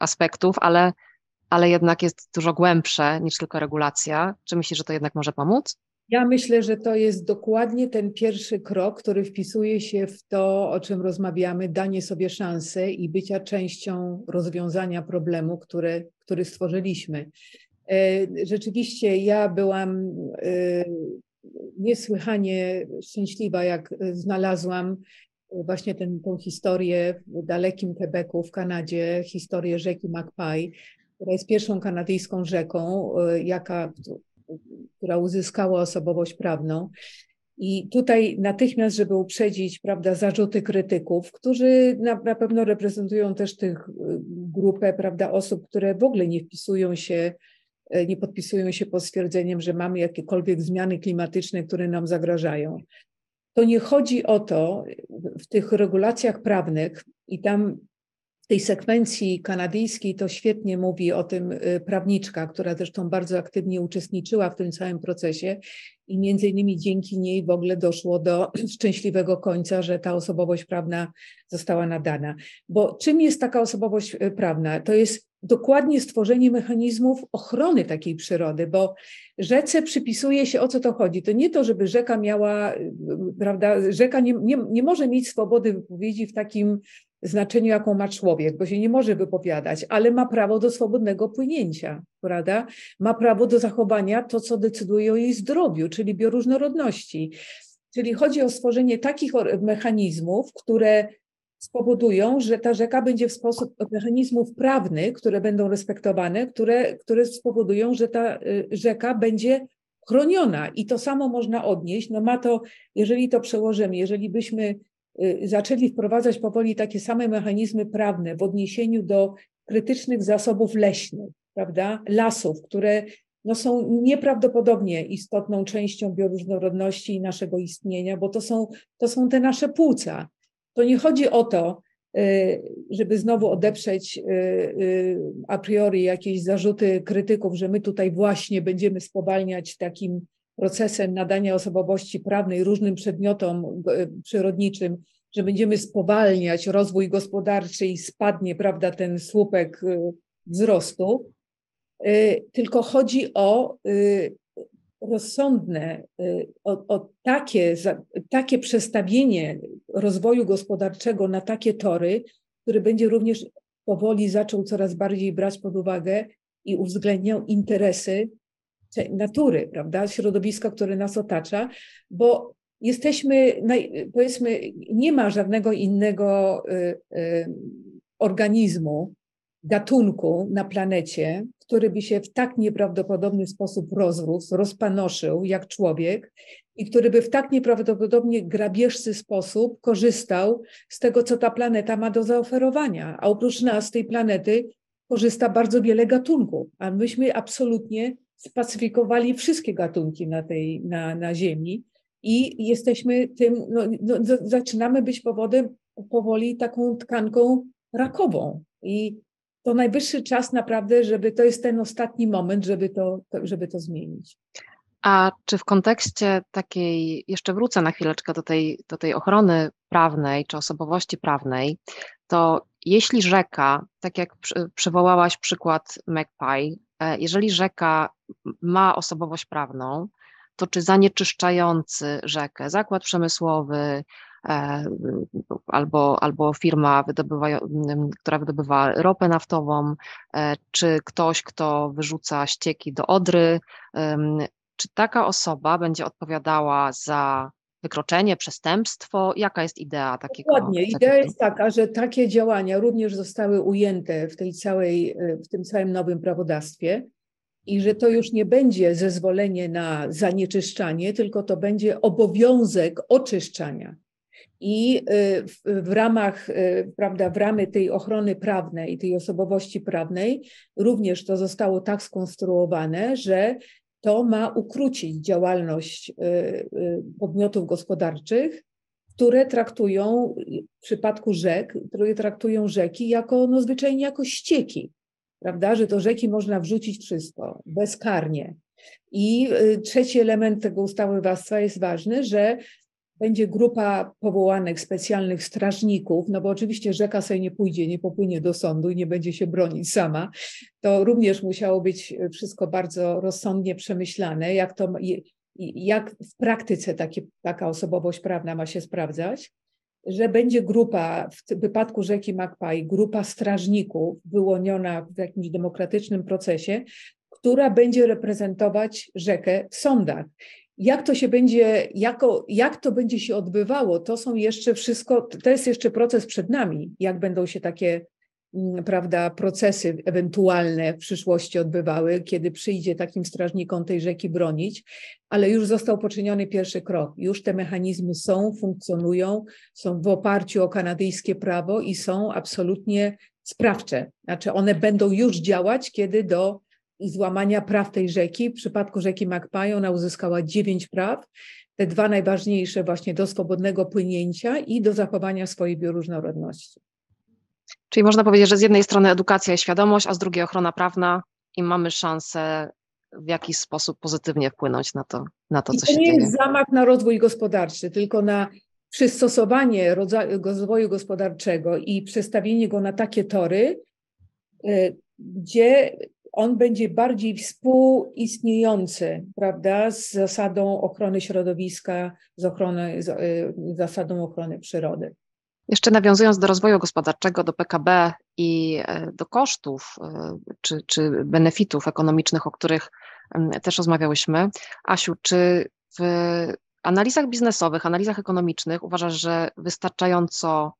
aspektów, ale, ale jednak jest dużo głębsze niż tylko regulacja. Czy myślisz, że to jednak może pomóc? Ja myślę, że to jest dokładnie ten pierwszy krok, który wpisuje się w to, o czym rozmawiamy, danie sobie szansy i bycia częścią rozwiązania problemu, który, stworzyliśmy. E, rzeczywiście ja byłam e, niesłychanie szczęśliwa, jak znalazłam właśnie ten, tą historię w dalekim Quebecu w Kanadzie, historię rzeki Magpie, która jest pierwszą kanadyjską rzeką, e, jaka, która uzyskała osobowość prawną. I tutaj natychmiast, żeby uprzedzić prawda, zarzuty krytyków, którzy na, na pewno reprezentują też tych y, grupę prawda, osób, które w ogóle nie wpisują się, y, nie podpisują się pod stwierdzeniem, że mamy jakiekolwiek zmiany klimatyczne, które nam zagrażają. To nie chodzi o to w tych regulacjach prawnych, i tam tej sekwencji kanadyjskiej to świetnie mówi o tym y, prawniczka, która zresztą bardzo aktywnie uczestniczyła w tym całym procesie i między innymi dzięki niej w ogóle doszło do szczęśliwego końca, że ta osobowość prawna została nadana. Bo czym jest taka osobowość y, prawna? To jest dokładnie stworzenie mechanizmów ochrony takiej przyrody, bo rzece przypisuje się o co to chodzi. To nie to, żeby rzeka miała, y, prawda, rzeka nie, nie, nie może mieć swobody wypowiedzi w takim znaczeniu, jaką ma człowiek, bo się nie może wypowiadać, ale ma prawo do swobodnego płynięcia, prawda? Ma prawo do zachowania to, co decyduje o jej zdrowiu, czyli bioróżnorodności. Czyli chodzi o stworzenie takich mechanizmów, które spowodują, że ta rzeka będzie w sposób mechanizmów prawnych, które będą respektowane, które, które spowodują, że ta y, rzeka będzie chroniona. I to samo można odnieść. No ma to, jeżeli to przełożymy, jeżeli byśmy zaczęli wprowadzać powoli takie same mechanizmy prawne w odniesieniu do krytycznych zasobów leśnych, prawda, lasów, które no, są nieprawdopodobnie istotną częścią bioróżnorodności i naszego istnienia, bo to są, to są te nasze płuca. To nie chodzi o to, y, żeby znowu odeprzeć y, y, a priori jakieś zarzuty krytyków, że my tutaj właśnie będziemy spowalniać takim procesem nadania osobowości prawnej różnym przedmiotom przyrodniczym, że będziemy spowalniać rozwój gospodarczy i spadnie, prawda, ten słupek wzrostu. Tylko chodzi o rozsądne, o, o, takie, takie przestawienie rozwoju gospodarczego na takie tory, który będzie również powoli zaczął coraz bardziej brać pod uwagę i uwzględniał interesy natury, prawda, środowiska, które nas otacza, bo jesteśmy, powiedzmy, nie ma żadnego innego y, y, organizmu, gatunku na planecie, który by się w tak nieprawdopodobny sposób rozrósł, rozpanoszył jak człowiek i który by w tak nieprawdopodobnie grabieżcy sposób korzystał z tego, co ta planeta ma do zaoferowania. A oprócz nas, tej planety, korzysta bardzo wiele gatunków, a myśmy absolutnie spacyfikowali wszystkie gatunki na, tej, na, na Ziemi i jesteśmy tym, no, no, zaczynamy być powodem powoli taką tkanką rakową. I to najwyższy czas naprawdę, żeby to jest ten ostatni moment, żeby to, żeby to zmienić. A czy w kontekście takiej, jeszcze wrócę na chwileczkę do tej, do tej ochrony prawnej czy osobowości prawnej, to jeśli rzeka, tak jak przywołałaś przykład Magpie, e, jeżeli rzeka ma osobowość prawną, to czy zanieczyszczający rzekę, zakład przemysłowy, E, albo, albo firma, wydobywa, która wydobywa ropę naftową, e, czy ktoś, kto wyrzuca ścieki do Odry, czy taka osoba będzie odpowiadała za wykroczenie, przestępstwo? Jaka jest idea takiego? Dokładnie. Idea jest taka, że takie działania również zostały ujęte w, tej całej, w tym całym nowym prawodawstwie i że to już nie będzie zezwolenie na zanieczyszczanie, tylko to będzie obowiązek oczyszczania. I y, w, ramach, y, prawda, w ramy tej ochrony prawnej tej osobowości prawnej również to zostało tak skonstruowane, że to ma ukrócić działalność y, podmiotów gospodarczych, które traktują w przypadku rzek, które traktują rzeki jako no, zwyczajnie jako ścieki, prawda, że do rzeki można wrzucić wszystko bezkarnie. I trzeci element tego ustawodawstwa jest ważny, że będzie grupa powołanych specjalnych strażników, no bo oczywiście rzeka sobie nie pójdzie, nie popłynie do sądu i nie będzie się bronić sama. To również musiało być wszystko bardzo rozsądnie przemyślane, jak, to, jak w praktyce takie, taka osobowość prawna ma się sprawdzać że będzie grupa, w wypadku rzeki Magpie, grupa strażników wyłoniona w jakimś demokratycznym procesie, która będzie reprezentować rzekę w sądach. Jak to się będzie, jako, jak to będzie się odbywało, to są jeszcze wszystko, to jest jeszcze proces przed nami, jak będą się takie prawda, procesy ewentualne w przyszłości odbywały, kiedy przyjdzie takim strażnikom tej rzeki bronić, ale już został poczyniony pierwszy krok. Już te mechanizmy są, funkcjonują, są w oparciu o kanadyjskie prawo i są absolutnie sprawcze. Znaczy one będą już działać, kiedy do złamania praw tej rzeki. W przypadku rzeki Magpie ona uzyskała dziewięć praw, te dwa najważniejsze właśnie do swobodnego płynięcia i do zachowania swojej bioróżnorodności. Czyli można powiedzieć, że z jednej strony edukacja i świadomość, a z drugiej ochrona prawna i mamy szansę w jakiś sposób pozytywnie wpłynąć na to, na to I co to się dzieje. To nie jest zamach na rozwój gospodarczy, tylko na przystosowanie rozwoju gospodarczego i przestawienie go na takie tory, y, gdzie on będzie bardziej współistniejący, prawda, z zasadą ochrony środowiska, z, ochrony, z y, zasadą ochrony przyrody. Jeszcze nawiązując do rozwoju gospodarczego, do PKB i e, do kosztów e, czy, czy benefitów ekonomicznych, o których też rozmawiałyśmy, Asiu, czy w analizach biznesowych, analizach ekonomicznych uważasz, że wystarczająco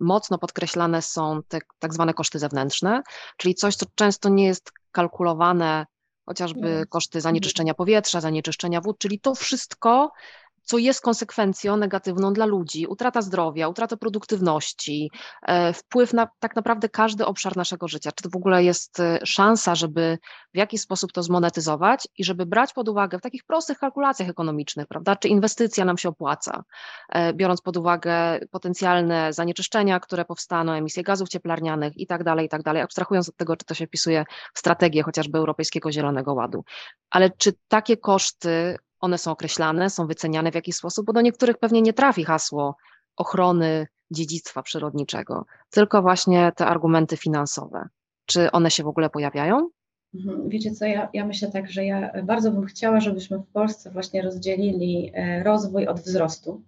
mocno podkreślane są te tak zwane koszty zewnętrzne, czyli coś, co często nie jest kalkulowane, chociażby koszty zanieczyszczenia powietrza, zanieczyszczenia wód, czyli to wszystko, co jest konsekwencją negatywną dla ludzi, utrata zdrowia, utrata produktywności, e, wpływ na tak naprawdę każdy obszar naszego życia. Czy to w ogóle jest e, szansa, żeby w jakiś sposób to zmonetyzować i żeby brać pod uwagę w takich prostych kalkulacjach ekonomicznych, prawda, czy inwestycja nam się opłaca, e, biorąc pod uwagę potencjalne zanieczyszczenia, które powstaną, emisje gazów cieplarnianych i tak dalej, i tak dalej, abstrahując od tego, czy to się wpisuje w strategię chociażby Europejskiego Zielonego Ładu. Ale czy takie koszty one są określane, są wyceniane w jakiś sposób, bo do niektórych pewnie nie trafi hasło ochrony dziedzictwa przyrodniczego, tylko właśnie te argumenty finansowe. Czy one się w ogóle pojawiają? Mhm. Wiecie co, ja, ja myślę tak, że ja bardzo bym chciała, żebyśmy w Polsce właśnie rozdzielili e, rozwój od wzrostu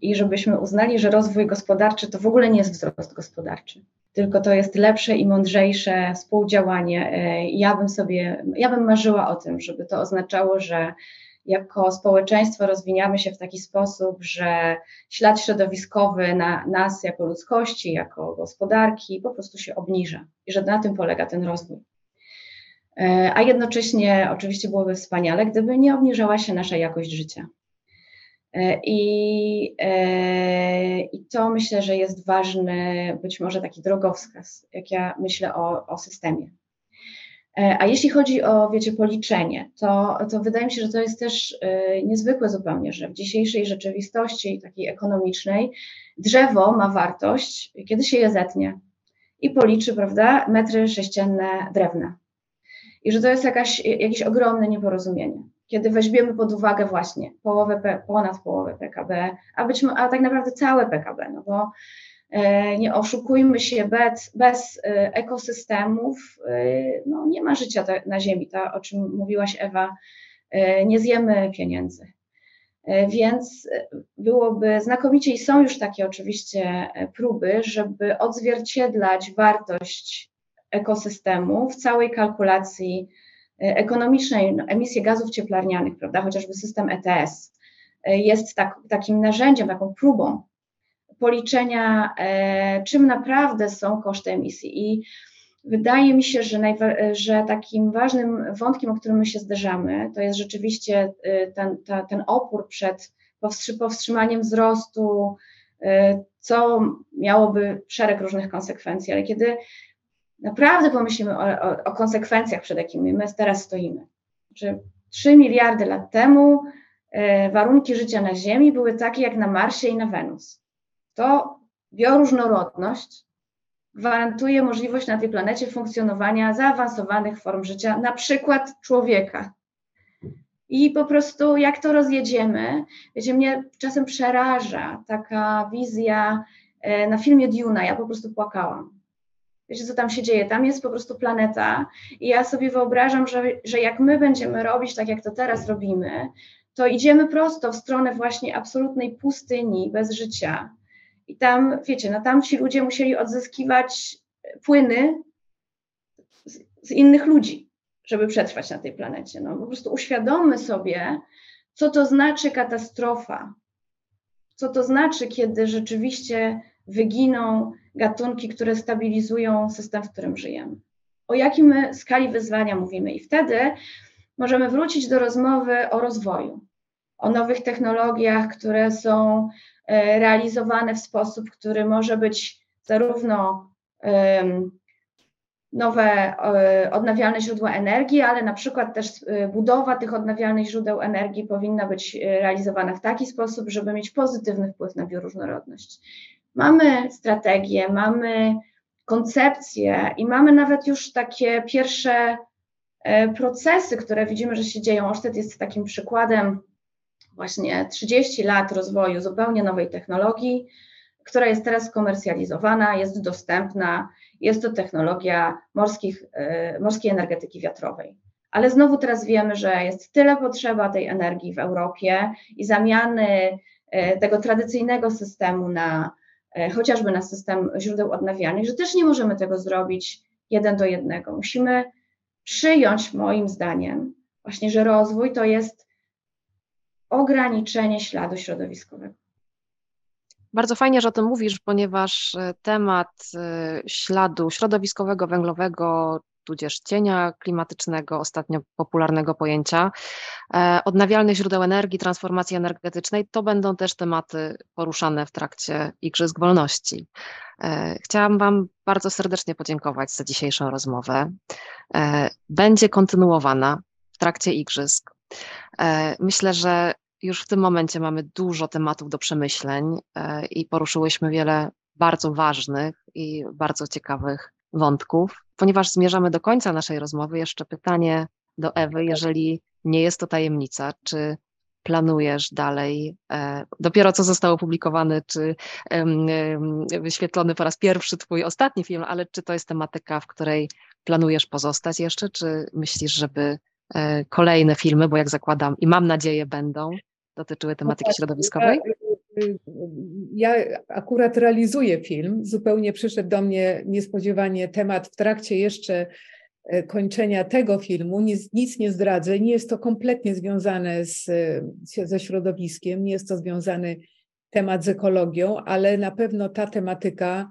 i żebyśmy uznali, że rozwój gospodarczy to w ogóle nie jest wzrost gospodarczy, tylko to jest lepsze i mądrzejsze współdziałanie. E, ja bym sobie, ja bym marzyła o tym, żeby to oznaczało, że jako społeczeństwo rozwiniamy się w taki sposób, że ślad środowiskowy na nas jako ludzkości, jako gospodarki po prostu się obniża i że na tym polega ten rozwój. E, a jednocześnie oczywiście byłoby wspaniale, gdyby nie obniżała się nasza jakość życia. E, I, e, I to myślę, że jest ważny, być może taki drogowskaz, jak ja myślę o, o systemie. E, a jeśli chodzi o, wiecie, policzenie, to, to wydaje mi się, że to jest też e, niezwykłe zupełnie, że w dzisiejszej rzeczywistości takiej ekonomicznej drzewo ma wartość, kiedy się je zetnie i policzy, prawda, metry sześcienne drewna. I że to jest jakaś, jakieś ogromne nieporozumienie. Kiedy weźmiemy pod uwagę właśnie połowę, ponad połowę PKB, a, być, a tak naprawdę całe PKB, no bo E, nie oszukujmy się, bez, bez e, ekosystemów e, no, nie ma życia na Ziemi, to o czym mówiłaś Ewa, nie zjemy pieniędzy. Więc byłoby znakomicie i są już takie oczywiście próby, żeby odzwierciedlać wartość ekosystemu w całej kalkulacji ekonomicznej, no, emisje gazów cieplarnianych, prawda, chociażby system ETS jest tak, takim narzędziem, taką próbą policzenia, e, czym naprawdę są koszty emisji. I wydaje mi się, że, że takim ważnym wątkiem, o którym my się zderzamy, to jest rzeczywiście e, ten, ta, ten opór przed powstrzymaniem wzrostu, e, co miałoby szereg różnych konsekwencji, ale kiedy naprawdę pomyślimy o, o, o konsekwencjach, przed jakimi my teraz stoimy, że 3 miliardy lat temu warunki życia na Ziemi były takie jak na Marsie i na Wenus to bioróżnorodność gwarantuje możliwość na tej planecie funkcjonowania zaawansowanych form życia, na przykład człowieka. I po prostu jak to rozjedziemy, wiecie, mnie czasem przeraża taka wizja e, na filmie Duna, ja po prostu płakałam. Wiecie, co tam się dzieje? Tam jest po prostu planeta i ja sobie wyobrażam, że, że jak my będziemy robić tak, jak to teraz robimy, to idziemy prosto w stronę właśnie absolutnej pustyni bez życia, i tam, wiecie, no tam ci ludzie musieli odzyskiwać płyny z, z innych ludzi, żeby przetrwać na tej planecie. No, po prostu uświadommy sobie, co to znaczy katastrofa, co to znaczy, kiedy rzeczywiście wyginą gatunki, które stabilizują system, w którym żyjemy. O jakim my skali wyzwania mówimy? I wtedy możemy wrócić do rozmowy o rozwoju, o nowych technologiach, które są realizowane w sposób, który może być zarówno nowe e, odnawialne źródła energii, ale na przykład też e, budowa tych odnawialnych źródeł energii powinna być realizowana w taki sposób, żeby mieć pozytywny wpływ na bioróżnorodność. Mamy strategię, mamy koncepcję i mamy nawet już takie pierwsze procesy, które widzimy, że się dzieją. Osztet jest takim przykładem właśnie 30 lat rozwoju zupełnie nowej technologii, która jest teraz komercjalizowana, jest dostępna. Jest to technologia morskich, e, morskiej energetyki wiatrowej. Ale znowu teraz wiemy, że jest tyle potrzeba tej energii w Europie i zamiany e, tego tradycyjnego systemu na e, chociażby na system źródeł odnawialnych, że też nie możemy tego zrobić jeden do jednego. Musimy przyjąć, moim zdaniem, właśnie, że rozwój to jest ograniczenie śladu środowiskowego. Bardzo fajnie, że o tym mówisz, ponieważ e, temat e, śladu środowiskowego, węglowego, tudzież cienia klimatycznego, ostatnio popularnego pojęcia, e, odnawialnych źródeł energii, transformacji energetycznej, to będą też tematy poruszane w trakcie Igrzysk Wolności. Chciałam Wam bardzo serdecznie podziękować za dzisiejszą rozmowę. Będzie kontynuowana w trakcie Igrzysk. Myślę, że już w tym momencie mamy dużo tematów do przemyśleń e, i poruszyłyśmy wiele bardzo ważnych i bardzo ciekawych wątków. Ponieważ zmierzamy do końca naszej rozmowy, jeszcze pytanie do Ewy, jeżeli nie jest to tajemnica, czy planujesz dalej, e, dopiero co został opublikowany, czy wyświetlony po raz pierwszy twój ostatni film, ale czy to jest tematyka, w której planujesz pozostać jeszcze, czy myślisz, żeby e, kolejne filmy, bo jak zakładam i mam nadzieję będą, dotyczyły no tematyki środowiskowej? Ja, ja akurat realizuję film. Zupełnie przyszedł do mnie niespodziewanie temat w trakcie jeszcze e, kończenia tego filmu. Nic, nic nie zdradzę. Nie jest to kompletnie związane z, ze środowiskiem, nie jest to związany temat z ekologią, ale na pewno ta tematyka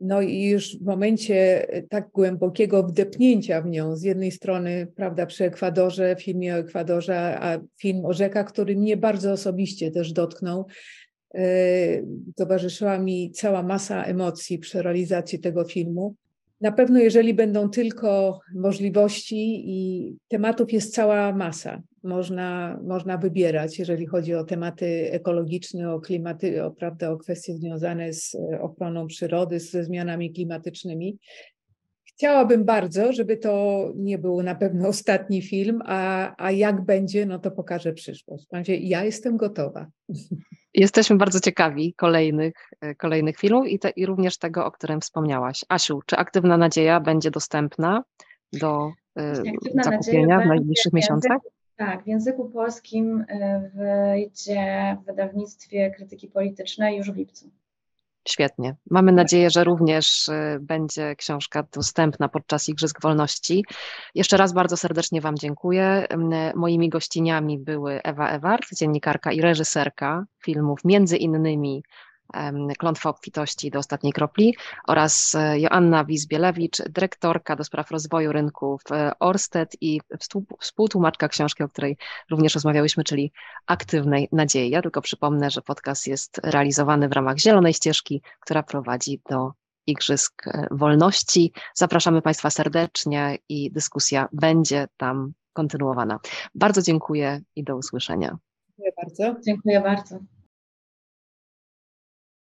no i już w momencie e, tak głębokiego wdepnięcia w nią, z jednej strony, prawda, przy Ekwadorze, filmie o Ekwadorze, a film o rzekach, który mnie bardzo osobiście też dotknął, e, towarzyszyła mi cała masa emocji przy realizacji tego filmu. Na pewno, jeżeli będą tylko możliwości i tematów jest cała masa, można, można wybierać, jeżeli chodzi o tematy ekologiczne, o klimaty, o, prawda, o kwestie związane z e, ochroną przyrody, ze zmianami klimatycznymi. Chciałabym bardzo, żeby to nie był na pewno ostatni film, a, a jak będzie, no to pokaże przyszłość. Ja jestem gotowa. Jesteśmy bardzo ciekawi kolejnych, e, kolejnych filmów i, te, i również tego, o którym wspomniałaś. Asiu, czy Aktywna Nadzieja będzie dostępna do y, zakupienia w najbliższych miesiącach? Tak, w języku polskim e, wyjdzie w wydawnictwie krytyki politycznej już w lipcu. Świetnie. Mamy nadzieję, że również e, będzie książka dostępna podczas Igrzysk Wolności. Jeszcze raz bardzo serdecznie Wam dziękuję. Moimi gościniami były Ewa Ewart, dziennikarka i reżyserka filmów, między innymi Klątwa obfitości do ostatniej kropli oraz e, Joanna Wizbielewicz, dyrektorka do spraw rozwoju rynków Orsted i współtłumaczka książki, o której również rozmawiałyśmy, czyli Aktywnej Nadziei. Ja tylko przypomnę, że podcast jest realizowany w ramach Zielonej Ścieżki, która prowadzi do Igrzysk e, Wolności. Zapraszamy Państwa serdecznie i dyskusja będzie tam kontynuowana. Bardzo dziękuję i do usłyszenia. Dziękuję bardzo. Dziękuję bardzo.